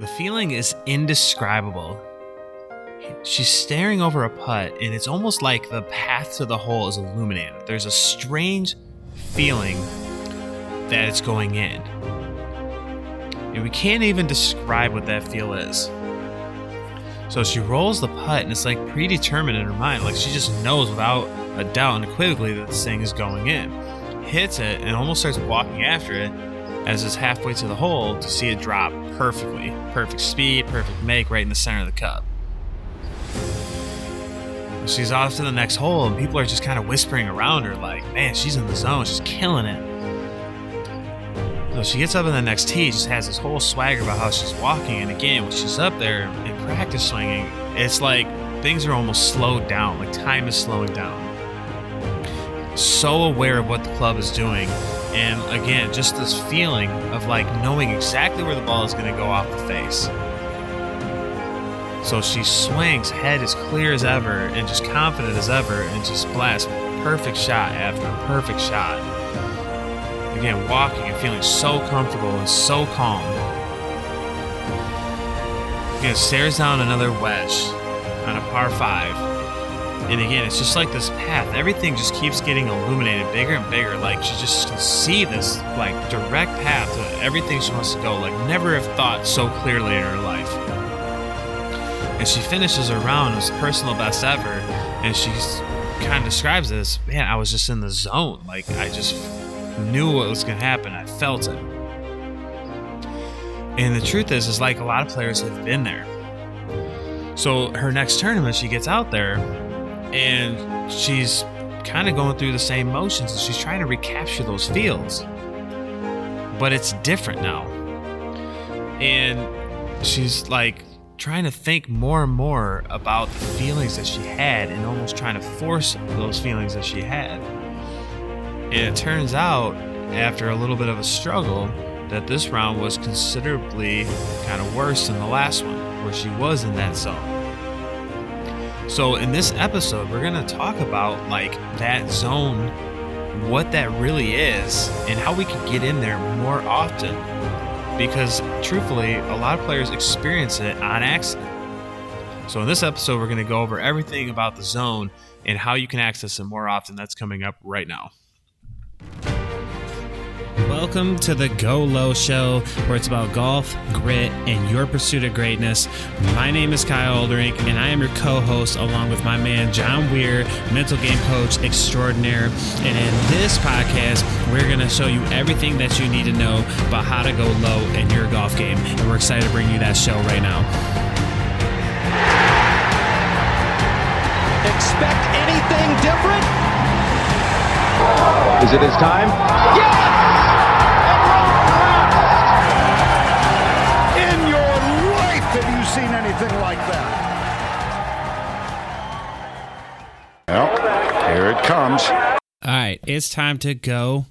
The feeling is indescribable. She's staring over a putt, and it's almost like the path to the hole is illuminated. There's a strange feeling that it's going in. And we can't even describe what that feel is. So she rolls the putt, and it's like predetermined in her mind. Like she just knows without a doubt and unequivocally that this thing is going in. Hits it and almost starts walking after it as it's halfway to the hole to see it drop perfectly. Perfect speed, perfect make right in the center of the cup. She's off to the next hole, and people are just kind of whispering around her, like, man, she's in the zone, she's killing it. So she gets up in the next tee, just has this whole swagger about how she's walking, and again, when she's up there in practice swinging, it's like things are almost slowed down, like time is slowing down. So aware of what the club is doing, and again, just this feeling of like knowing exactly where the ball is going to go off the face. So she swings, head as clear as ever, and just confident as ever, and just blasts perfect shot after perfect shot. Again, walking and feeling so comfortable and so calm. Again, stares down another wedge on a par five and again, it's just like this path. Everything just keeps getting illuminated bigger and bigger. Like she just can see this like direct path to everything she wants to go. Like never have thought so clearly in her life. And she finishes her round as personal best ever. And she's kind of describes this, man, I was just in the zone. Like I just knew what was gonna happen. I felt it. And the truth is, is like a lot of players have been there. So her next tournament, she gets out there and she's kind of going through the same motions and she's trying to recapture those feels. But it's different now. And she's like trying to think more and more about the feelings that she had and almost trying to force those feelings that she had. And it turns out after a little bit of a struggle that this round was considerably kind of worse than the last one where she was in that zone so in this episode, we're gonna talk about like that zone, what that really is, and how we can get in there more often. Because truthfully, a lot of players experience it on accident. So in this episode, we're gonna go over everything about the zone and how you can access it more often. That's coming up right now. Welcome to the Go Low Show, where it's about golf, grit, and your pursuit of greatness. My name is Kyle Olderink, and I am your co host, along with my man John Weir, mental game coach extraordinaire. And in this podcast, we're going to show you everything that you need to know about how to go low in your golf game. And we're excited to bring you that show right now. Expect anything different? Is it his time? Yes! Seen anything like that. Well, here it comes. All right, it's time to go.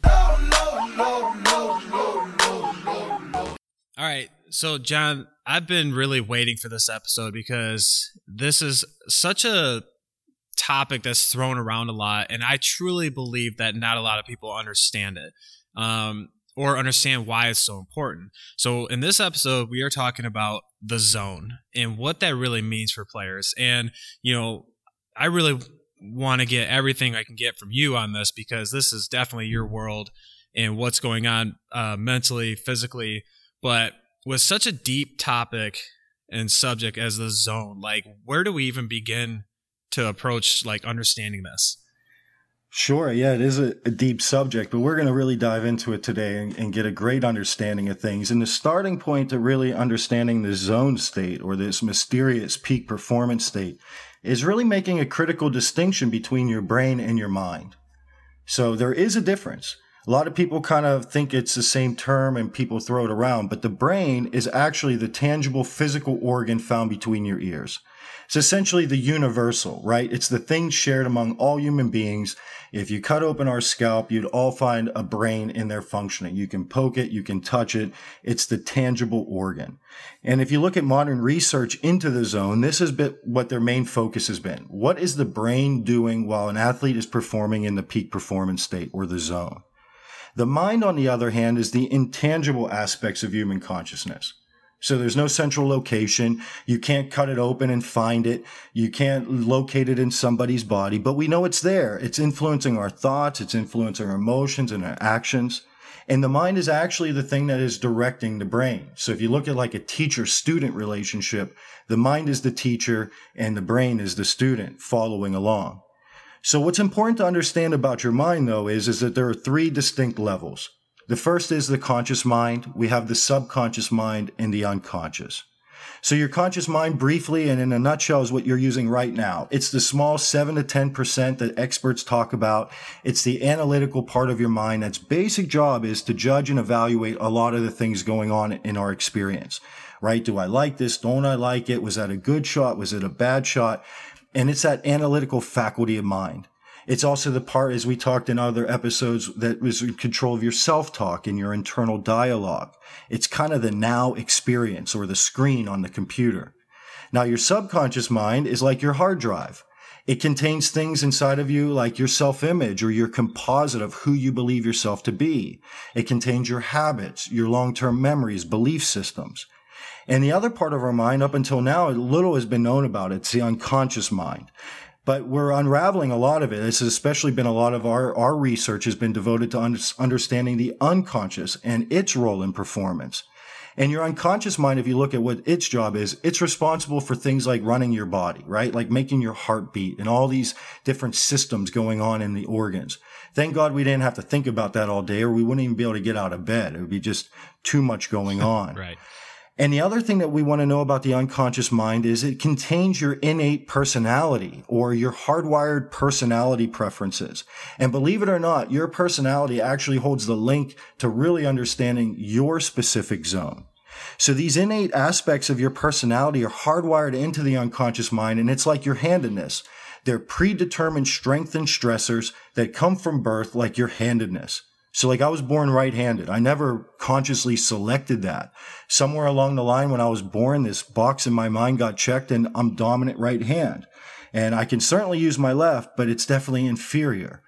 All right, so John, I've been really waiting for this episode because this is such a topic that's thrown around a lot, and I truly believe that not a lot of people understand it. Um, or understand why it's so important. So, in this episode, we are talking about the zone and what that really means for players. And, you know, I really want to get everything I can get from you on this because this is definitely your world and what's going on uh, mentally, physically. But with such a deep topic and subject as the zone, like, where do we even begin to approach like understanding this? Sure. Yeah, it is a, a, deep subject, but we're going to really dive into it today and, and, get a great understanding of things. And the starting point to really understanding the zone state or this mysterious peak performance state is really making a critical distinction between your brain and your mind. So there is a difference. A lot of people kind of think it's the same term and people throw it around, but the brain is actually the tangible physical organ found between your ears. It's essentially the universal, right? It's the thing shared among all human beings. If you cut open our scalp, you'd all find a brain in there functioning. You can poke it, you can touch it. It's the tangible organ. And if you look at modern research into the zone, this has been what their main focus has been. What is the brain doing while an athlete is performing in the peak performance state or the zone? The mind, on the other hand, is the intangible aspects of human consciousness. So there's no central location. You can't cut it open and find it. You can't locate it in somebody's body, but we know it's there. It's influencing our thoughts. It's influencing our emotions and our actions. And the mind is actually the thing that is directing the brain. So if you look at like a teacher student relationship, the mind is the teacher and the brain is the student following along. So what's important to understand about your mind though is, is that there are three distinct levels. The first is the conscious mind. We have the subconscious mind and the unconscious. So your conscious mind briefly and in a nutshell is what you're using right now. It's the small seven to 10% that experts talk about. It's the analytical part of your mind. That's basic job is to judge and evaluate a lot of the things going on in our experience, right? Do I like this? Don't I like it? Was that a good shot? Was it a bad shot? And it's that analytical faculty of mind. It's also the part, as we talked in other episodes, that was in control of your self-talk and your internal dialogue. It's kind of the now experience or the screen on the computer. Now, your subconscious mind is like your hard drive. It contains things inside of you like your self-image or your composite of who you believe yourself to be. It contains your habits, your long-term memories, belief systems. And the other part of our mind up until now, little has been known about it. It's the unconscious mind but we're unraveling a lot of it. This has especially been a lot of our, our research has been devoted to un- understanding the unconscious and its role in performance. And your unconscious mind, if you look at what its job is, it's responsible for things like running your body, right? Like making your heart beat and all these different systems going on in the organs. Thank God we didn't have to think about that all day or we wouldn't even be able to get out of bed. It would be just too much going on. right. And the other thing that we want to know about the unconscious mind is it contains your innate personality or your hardwired personality preferences. And believe it or not, your personality actually holds the link to really understanding your specific zone. So these innate aspects of your personality are hardwired into the unconscious mind and it's like your handedness. They're predetermined strength and stressors that come from birth like your handedness. So like I was born right-handed. I never consciously selected that. Somewhere along the line when I was born, this box in my mind got checked and I'm dominant right hand. And I can certainly use my left, but it's definitely inferior.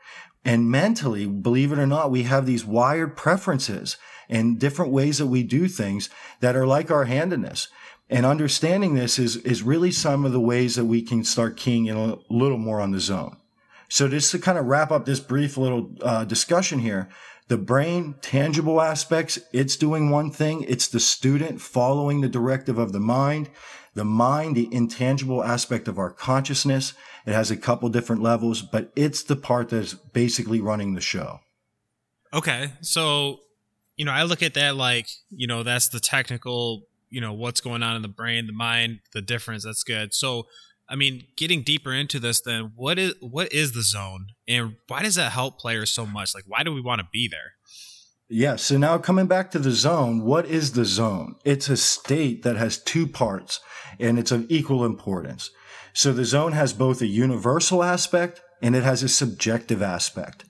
And mentally, believe it or not, we have these wired preferences and different ways that we do things that are like our handedness. And understanding this is, is really some of the ways that we can start keying in a little more on the zone. So just to kind of wrap up this brief little uh, discussion here, the brain, tangible aspects, it's doing one thing. It's the student following the directive of the mind. The mind, the intangible aspect of our consciousness. It has a couple different levels, but it's the part that's basically running the show. Okay. So, you know, I look at that like, you know, that's the technical, you know, what's going on in the brain, the mind, the difference. That's good. So, I mean, getting deeper into this, then what is what is the zone, and why does that help players so much? Like, why do we want to be there? Yeah. So now coming back to the zone, what is the zone? It's a state that has two parts, and it's of equal importance. So the zone has both a universal aspect and it has a subjective aspect.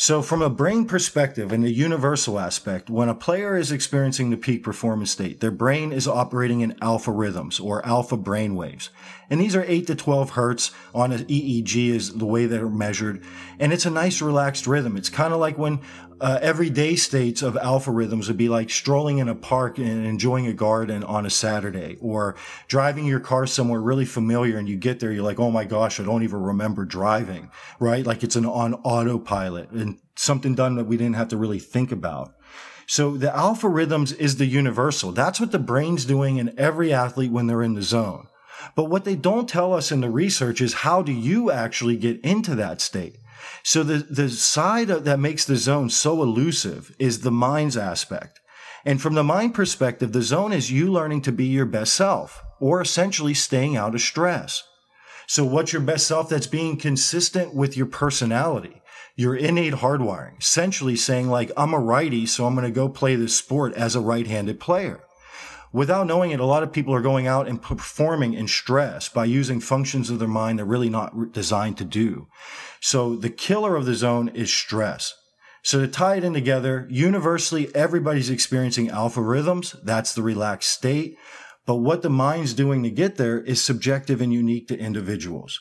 So from a brain perspective and a universal aspect, when a player is experiencing the peak performance state, their brain is operating in alpha rhythms or alpha brain waves. And these are 8 to 12 hertz on an EEG is the way they're measured. And it's a nice relaxed rhythm. It's kind of like when uh, everyday states of alpha rhythms would be like strolling in a park and enjoying a garden on a Saturday or driving your car somewhere really familiar and you get there, you're like, oh my gosh, I don't even remember driving, right? Like it's an on autopilot and something done that we didn't have to really think about. So the alpha rhythms is the universal. That's what the brain's doing in every athlete when they're in the zone. But what they don't tell us in the research is how do you actually get into that state? So the, the side that makes the zone so elusive is the mind's aspect. And from the mind perspective, the zone is you learning to be your best self or essentially staying out of stress. So what's your best self? That's being consistent with your personality, your innate hardwiring, essentially saying like, I'm a righty, so I'm going to go play this sport as a right-handed player. Without knowing it, a lot of people are going out and performing in stress by using functions of their mind they're really not designed to do. So the killer of the zone is stress. So to tie it in together, universally, everybody's experiencing alpha rhythms. That's the relaxed state. But what the mind's doing to get there is subjective and unique to individuals.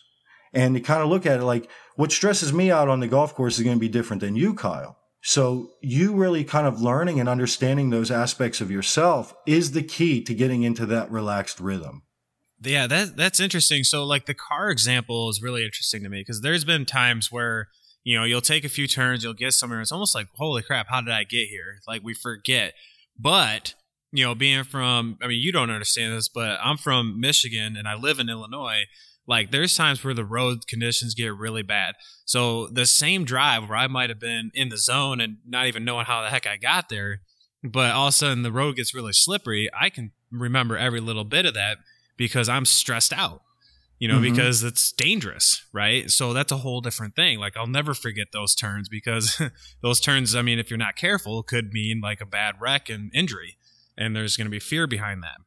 And to kind of look at it like what stresses me out on the golf course is going to be different than you, Kyle. So you really kind of learning and understanding those aspects of yourself is the key to getting into that relaxed rhythm. Yeah, that that's interesting. So like the car example is really interesting to me because there's been times where you know you'll take a few turns, you'll get somewhere. It's almost like holy crap, how did I get here? Like we forget. But you know, being from I mean, you don't understand this, but I'm from Michigan and I live in Illinois. Like there's times where the road conditions get really bad. So the same drive where I might have been in the zone and not even knowing how the heck I got there, but all of a sudden the road gets really slippery. I can remember every little bit of that because I'm stressed out, you know, mm-hmm. because it's dangerous, right? So that's a whole different thing. Like I'll never forget those turns because those turns, I mean, if you're not careful, could mean like a bad wreck and injury. And there's going to be fear behind that.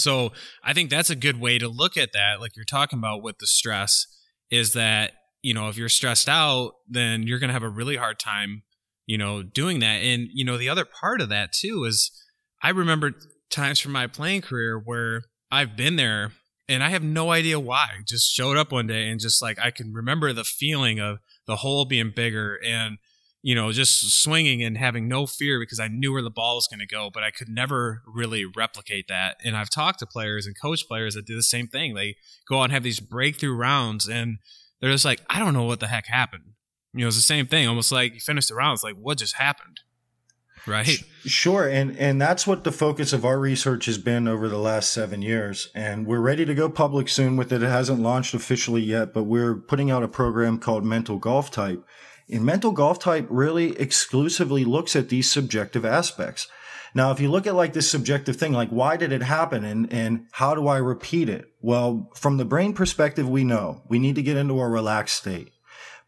So I think that's a good way to look at that. Like you're talking about with the stress is that, you know, if you're stressed out, then you're going to have a really hard time, you know, doing that. And, you know, the other part of that too is I remember times from my playing career where I've been there and I have no idea why. Just showed up one day and just like I can remember the feeling of the hole being bigger and you know just swinging and having no fear because I knew where the ball was going to go, but I could never really replicate that. And I've talked to players and coach players that do the same thing. They go out and have these breakthrough rounds and they're just like, I don't know what the heck happened. You know, it's the same thing. Almost like you finish the round, it's like, what just happened? Right. Sure. And and that's what the focus of our research has been over the last seven years. And we're ready to go public soon with it. It hasn't launched officially yet, but we're putting out a program called Mental Golf Type. And Mental Golf Type really exclusively looks at these subjective aspects. Now, if you look at like this subjective thing, like why did it happen and, and how do I repeat it? Well, from the brain perspective, we know we need to get into a relaxed state.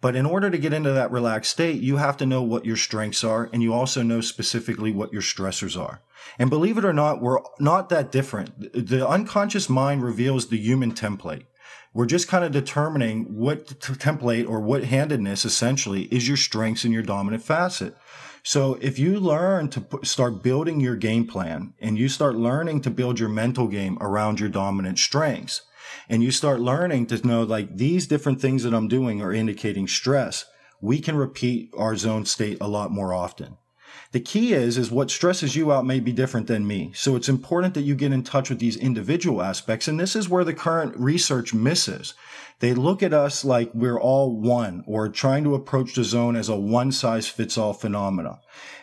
But in order to get into that relaxed state, you have to know what your strengths are and you also know specifically what your stressors are. And believe it or not, we're not that different. The unconscious mind reveals the human template. We're just kind of determining what t- template or what handedness essentially is your strengths and your dominant facet. So if you learn to put, start building your game plan and you start learning to build your mental game around your dominant strengths, and you start learning to know like these different things that I'm doing are indicating stress, we can repeat our zone state a lot more often. The key is, is what stresses you out may be different than me. So it's important that you get in touch with these individual aspects. And this is where the current research misses. They look at us like we're all one or trying to approach the zone as a one size fits all phenomena.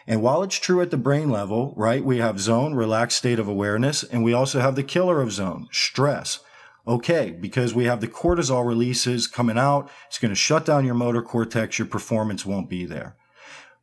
And while it's true at the brain level, right, we have zone, relaxed state of awareness, and we also have the killer of zone, stress okay, because we have the cortisol releases coming out, it's going to shut down your motor cortex, your performance won't be there.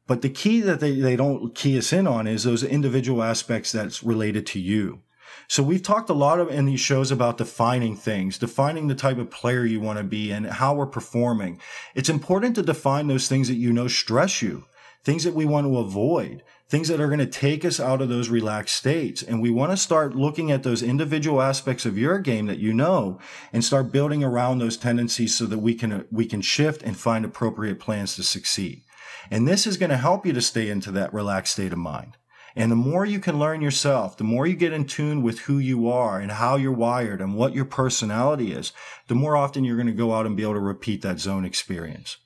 But the key that they, they don't key us in on is those individual aspects that's related to you. So we've talked a lot of in these shows about defining things, defining the type of player you want to be and how we're performing. It's important to define those things that you know stress you, things that we want to avoid, things that are going to take us out of those relaxed states. And we want to start looking at those individual aspects of your game that you know and start building around those tendencies so that we can, we can shift and find appropriate plans to succeed. And this is going to help you to stay into that relaxed state of mind. And the more you can learn yourself, the more you get in tune with who you are and how you're wired and what your personality is, the more often you're going to go out and be able to repeat that zone experience.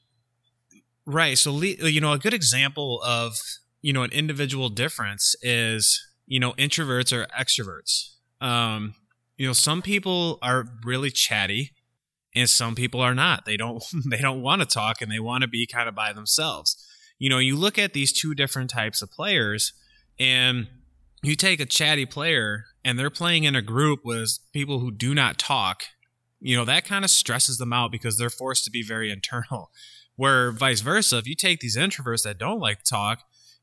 Right. So, you know, a good example of you know, an individual difference is, you know, introverts or extroverts. Um, you know, some people are really chatty and some people are not. They don't they don't want to talk and they want to be kind of by themselves. You know, you look at these two different types of players and you take a chatty player and they're playing in a group with people who do not talk. You know, that kind of stresses them out because they're forced to be very internal. Where vice versa, if you take these introverts that don't like talk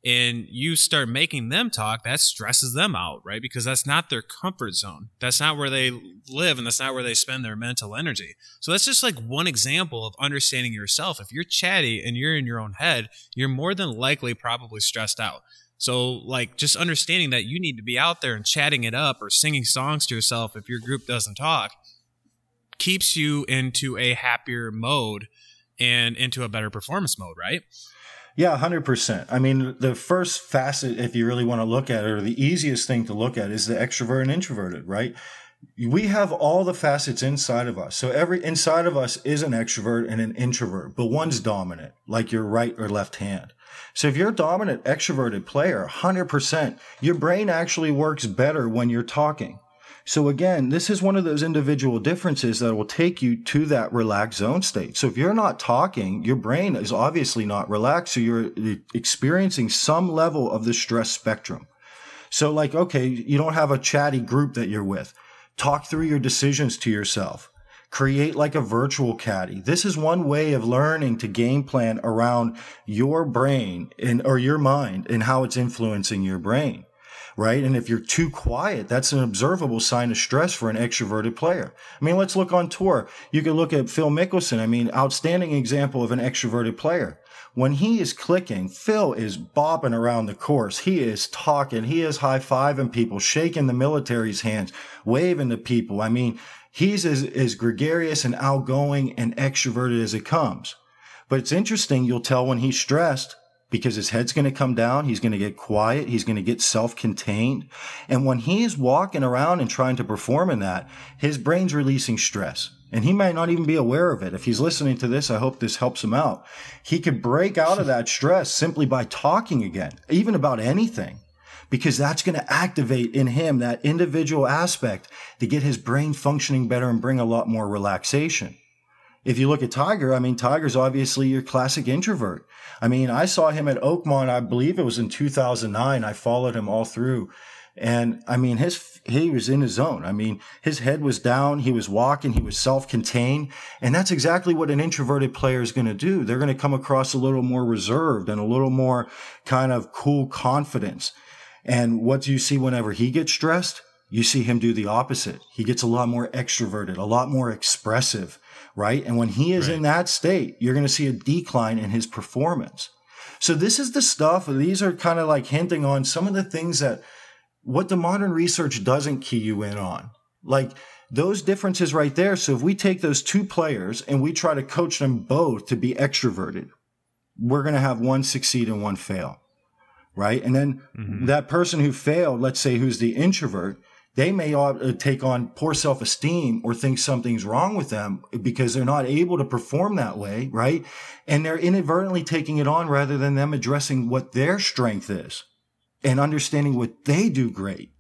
and you start making them talk, that stresses them out, right? Because that's not their comfort zone. That's not where they live and that's not where they spend their mental energy. So that's just like one example of understanding yourself. If you're chatty and you're in your own head, you're more than likely probably stressed out. So, like, just understanding that you need to be out there and chatting it up or singing songs to yourself if your group doesn't talk keeps you into a happier mode and into a better performance mode, right? Yeah, 100%. I mean, the first facet, if you really want to look at it, or the easiest thing to look at, is the extrovert and introverted, right? we have all the facets inside of us. So every inside of us is an extrovert and an introvert, but one's dominant, like your right or left hand. So if you're a dominant extroverted player, 100%, your brain actually works better when you're talking. So again, this is one of those individual differences that will take you to that relaxed zone state. So if you're not talking, your brain is obviously not relaxed. So you're experiencing some level of the stress spectrum. So like, okay, you don't have a chatty group that you're with. Talk through your decisions to yourself. Create like a virtual caddy. This is one way of learning to game plan around your brain and or your mind and how it's influencing your brain right? And if you're too quiet, that's an observable sign of stress for an extroverted player. I mean, let's look on tour. You can look at Phil Mickelson. I mean, outstanding example of an extroverted player. When he is clicking, Phil is bopping around the course. He is talking. He is high fiving people, shaking the military's hands, waving to people. I mean, he's as, as gregarious and outgoing and extroverted as it comes. But it's interesting. You'll tell when he's stressed because his head's going to come down. He's going to get quiet. He's going to get self-contained. And when he's walking around and trying to perform in that, his brain's releasing stress. And he might not even be aware of it. If he's listening to this, I hope this helps him out. He could break out of that stress simply by talking again, even about anything, because that's going to activate in him that individual aspect to get his brain functioning better and bring a lot more relaxation. If you look at Tiger, I mean, Tiger's obviously your classic introvert. I mean, I saw him at Oakmont, I believe it was in 2009. I followed him all through. And I mean, his, he was in his zone. I mean, his head was down. He was walking. He was self-contained. And that's exactly what an introverted player is going to do. They're going to come across a little more reserved and a little more kind of cool confidence. And what do you see whenever he gets stressed? You see him do the opposite. He gets a lot more extroverted, a lot more expressive right? And when he is right. in that state, you're going to see a decline in his performance. So this is the stuff, these are kind of like hinting on some of the things that what the modern research doesn't key you in on. Like those differences right there. So if we take those two players and we try to coach them both to be extroverted, we're going to have one succeed and one fail. Right. And then mm-hmm. that person who failed, let's say who's the introvert, they may uh, take on poor self-esteem or think something's wrong with them because they're not able to perform that way, right? And they're inadvertently taking it on rather than them addressing what their strength is and understanding what they do great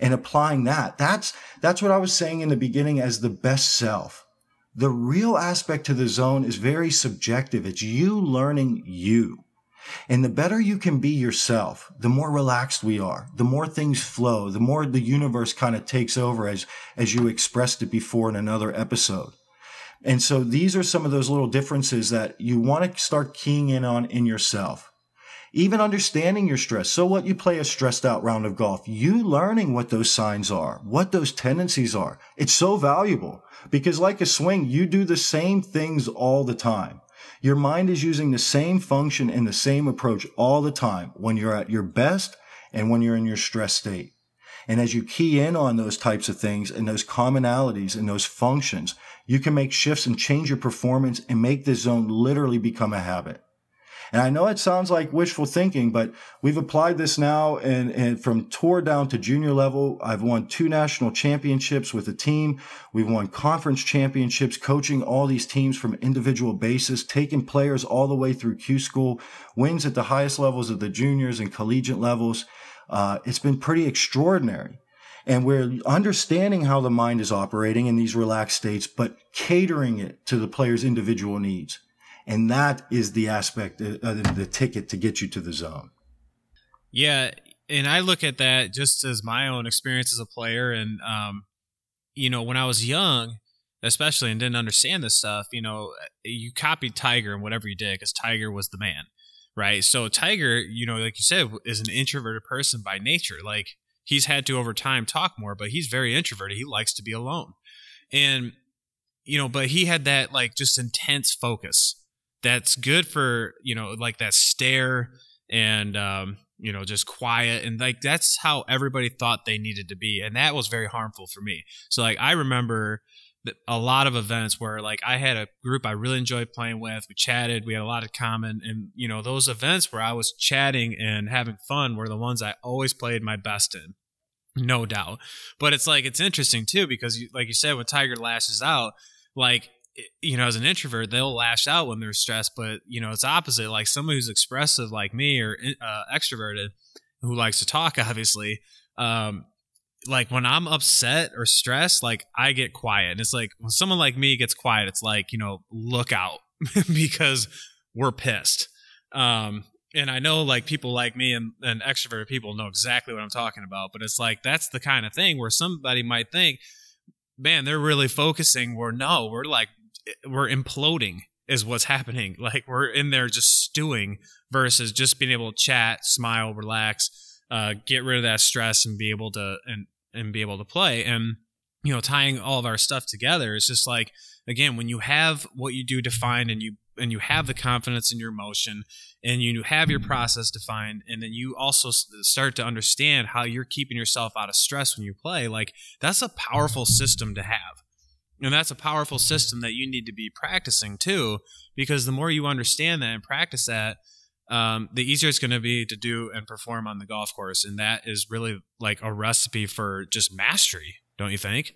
and applying that. That's, that's what I was saying in the beginning as the best self. The real aspect to the zone is very subjective. It's you learning you. And the better you can be yourself, the more relaxed we are, the more things flow, the more the universe kind of takes over as, as you expressed it before in another episode. And so these are some of those little differences that you want to start keying in on in yourself. Even understanding your stress. So what you play a stressed out round of golf, you learning what those signs are, what those tendencies are. It's so valuable because like a swing, you do the same things all the time. Your mind is using the same function and the same approach all the time when you're at your best and when you're in your stress state. And as you key in on those types of things and those commonalities and those functions, you can make shifts and change your performance and make this zone literally become a habit. And I know it sounds like wishful thinking, but we've applied this now and, and from tour down to junior level. I've won two national championships with a team. We've won conference championships, coaching all these teams from individual basis, taking players all the way through Q school, wins at the highest levels of the juniors and collegiate levels. Uh, it's been pretty extraordinary. And we're understanding how the mind is operating in these relaxed states, but catering it to the player's individual needs. And that is the aspect, of uh, uh, the ticket to get you to the zone. Yeah. And I look at that just as my own experience as a player. And, um, you know, when I was young, especially and didn't understand this stuff, you know, you copied Tiger and whatever you did because Tiger was the man, right? So Tiger, you know, like you said, is an introverted person by nature. Like he's had to over time talk more, but he's very introverted. He likes to be alone, and you know, but he had that like just intense focus that's good for you know like that stare and um, you know just quiet and like that's how everybody thought they needed to be and that was very harmful for me so like i remember a lot of events where like i had a group i really enjoyed playing with we chatted we had a lot of common and you know those events where i was chatting and having fun were the ones i always played my best in no doubt. But it's like it's interesting too because, you, like you said, when Tiger lashes out, like you know, as an introvert, they'll lash out when they're stressed. But you know, it's opposite. Like somebody who's expressive, like me, or uh, extroverted, who likes to talk, obviously. Um, like when I'm upset or stressed, like I get quiet. And it's like when someone like me gets quiet, it's like you know, look out because we're pissed. Um, and I know like people like me and, and extroverted people know exactly what I'm talking about, but it's like that's the kind of thing where somebody might think, man, they're really focusing. Where no, we're like we're imploding is what's happening. Like we're in there just stewing versus just being able to chat, smile, relax, uh, get rid of that stress, and be able to and and be able to play. And you know, tying all of our stuff together is just like again when you have what you do defined and you and you have the confidence in your emotion and you have your process defined and then you also start to understand how you're keeping yourself out of stress when you play like that's a powerful system to have and that's a powerful system that you need to be practicing too because the more you understand that and practice that um, the easier it's going to be to do and perform on the golf course and that is really like a recipe for just mastery don't you think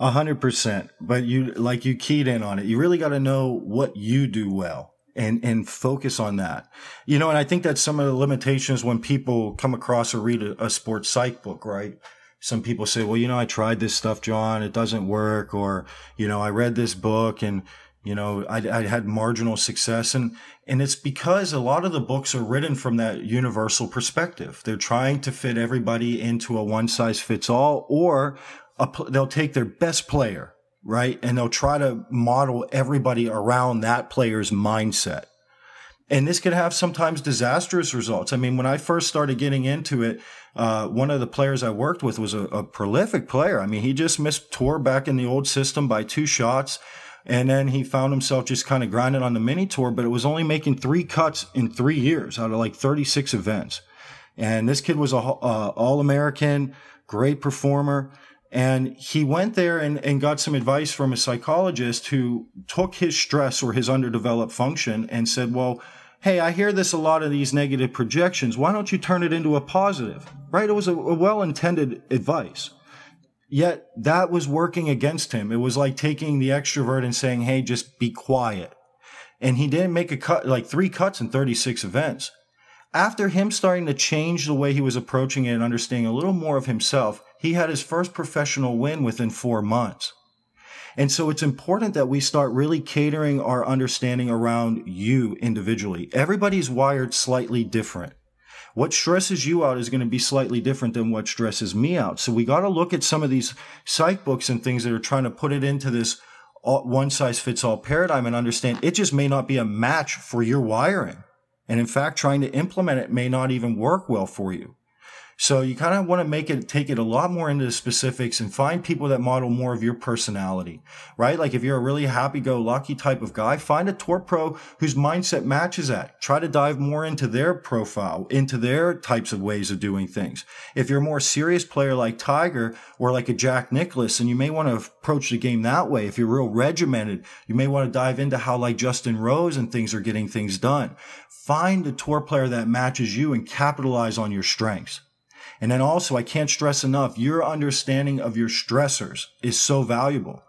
a hundred percent. But you, like you keyed in on it. You really got to know what you do well and, and focus on that. You know, and I think that's some of the limitations when people come across or read a, a sports psych book, right? Some people say, well, you know, I tried this stuff, John. It doesn't work. Or, you know, I read this book and, you know, I, I had marginal success. And, and it's because a lot of the books are written from that universal perspective. They're trying to fit everybody into a one size fits all or a, they'll take their best player, right? And they'll try to model everybody around that player's mindset. And this could have sometimes disastrous results. I mean, when I first started getting into it, uh, one of the players I worked with was a, a prolific player. I mean, he just missed tour back in the old system by two shots. And then he found himself just kind of grinding on the mini tour, but it was only making three cuts in three years out of like 36 events. And this kid was a uh, all American, great performer. And he went there and, and got some advice from a psychologist who took his stress or his underdeveloped function and said, well, hey, I hear this a lot of these negative projections. Why don't you turn it into a positive? Right? It was a, a well intended advice. Yet that was working against him. It was like taking the extrovert and saying, hey, just be quiet. And he didn't make a cut, like three cuts in 36 events. After him starting to change the way he was approaching it and understanding a little more of himself, he had his first professional win within four months. And so it's important that we start really catering our understanding around you individually. Everybody's wired slightly different. What stresses you out is going to be slightly different than what stresses me out. So we got to look at some of these psych books and things that are trying to put it into this uh, one size fits all paradigm and understand it just may not be a match for your wiring. And in fact, trying to implement it may not even work well for you. So you kind of want to make it, take it a lot more into the specifics and find people that model more of your personality, right? Like if you're a really happy go lucky type of guy, find a tour pro whose mindset matches that. Try to dive more into their profile, into their types of ways of doing things. If you're a more serious player like Tiger or like a Jack Nicklaus, and you may want to approach the game that way. If you're real regimented, you may want to dive into how like Justin Rose and things are getting things done. Find a tour player that matches you and capitalize on your strengths. And then also, I can't stress enough, your understanding of your stressors is so valuable.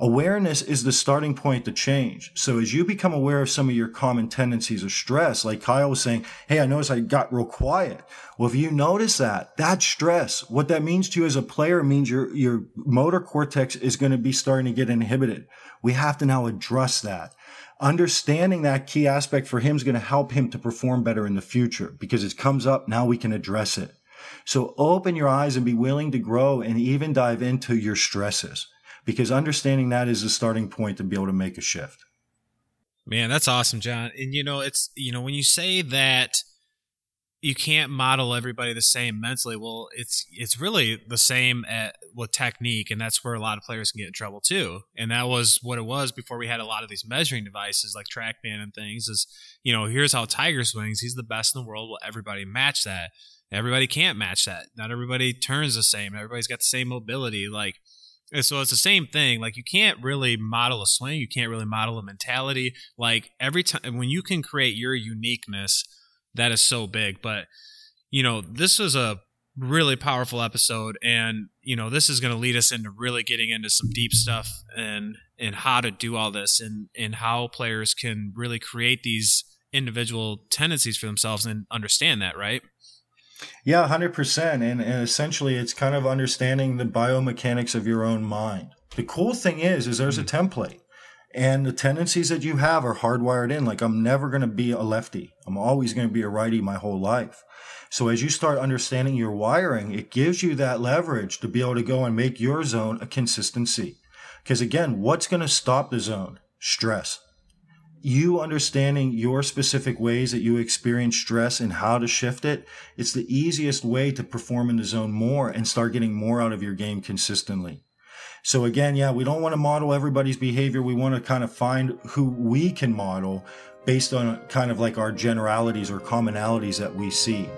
Awareness is the starting point to change. So as you become aware of some of your common tendencies of stress, like Kyle was saying, Hey, I noticed I got real quiet. Well, if you notice that, that's stress. What that means to you as a player means your, your motor cortex is going to be starting to get inhibited. We have to now address that. Understanding that key aspect for him is going to help him to perform better in the future because it comes up. Now we can address it. So open your eyes and be willing to grow and even dive into your stresses because understanding that is the starting point to be able to make a shift. Man, that's awesome, John. And you know, it's you know, when you say that you can't model everybody the same mentally, well, it's it's really the same at, with technique, and that's where a lot of players can get in trouble too. And that was what it was before we had a lot of these measuring devices like TrackMan and things. Is you know, here's how Tiger swings. He's the best in the world. Will everybody match that? Everybody can't match that. Not everybody turns the same. Everybody's got the same mobility. Like, so it's the same thing. Like, you can't really model a swing. You can't really model a mentality. Like, every time when you can create your uniqueness, that is so big. But, you know, this is a really powerful episode and you know this is going to lead us into really getting into some deep stuff and and how to do all this and and how players can really create these individual tendencies for themselves and understand that right yeah 100% and, and essentially it's kind of understanding the biomechanics of your own mind the cool thing is is there's a hmm. template and the tendencies that you have are hardwired in like i'm never going to be a lefty i'm always going to be a righty my whole life so as you start understanding your wiring, it gives you that leverage to be able to go and make your zone a consistency. Because again, what's going to stop the zone? Stress. You understanding your specific ways that you experience stress and how to shift it, it's the easiest way to perform in the zone more and start getting more out of your game consistently. So again, yeah, we don't want to model everybody's behavior. We want to kind of find who we can model based on kind of like our generalities or commonalities that we see.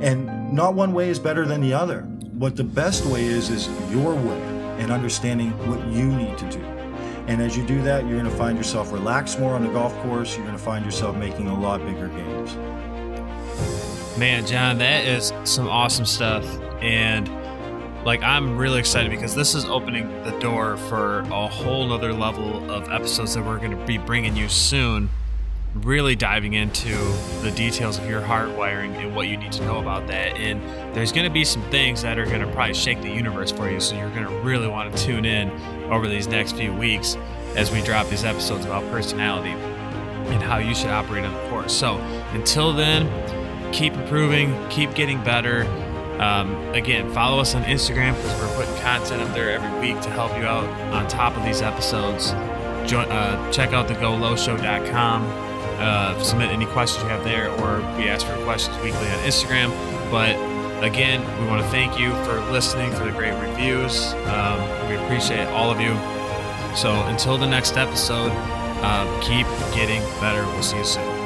And not one way is better than the other. What the best way is, is your way and understanding what you need to do. And as you do that, you're going to find yourself relaxed more on the golf course. You're going to find yourself making a lot bigger games. Man, John, that is some awesome stuff. And like, I'm really excited because this is opening the door for a whole nother level of episodes that we're going to be bringing you soon really diving into the details of your hard wiring and what you need to know about that. And there's going to be some things that are going to probably shake the universe for you. So you're going to really want to tune in over these next few weeks as we drop these episodes about personality and how you should operate on the course. So until then, keep improving, keep getting better. Um, again, follow us on Instagram because we're putting content up there every week to help you out on top of these episodes. Join, uh, check out the golowshow.com uh, submit any questions you have there, or we ask for questions weekly on Instagram. But again, we want to thank you for listening, for the great reviews. Um, we appreciate all of you. So until the next episode, uh, keep getting better. We'll see you soon.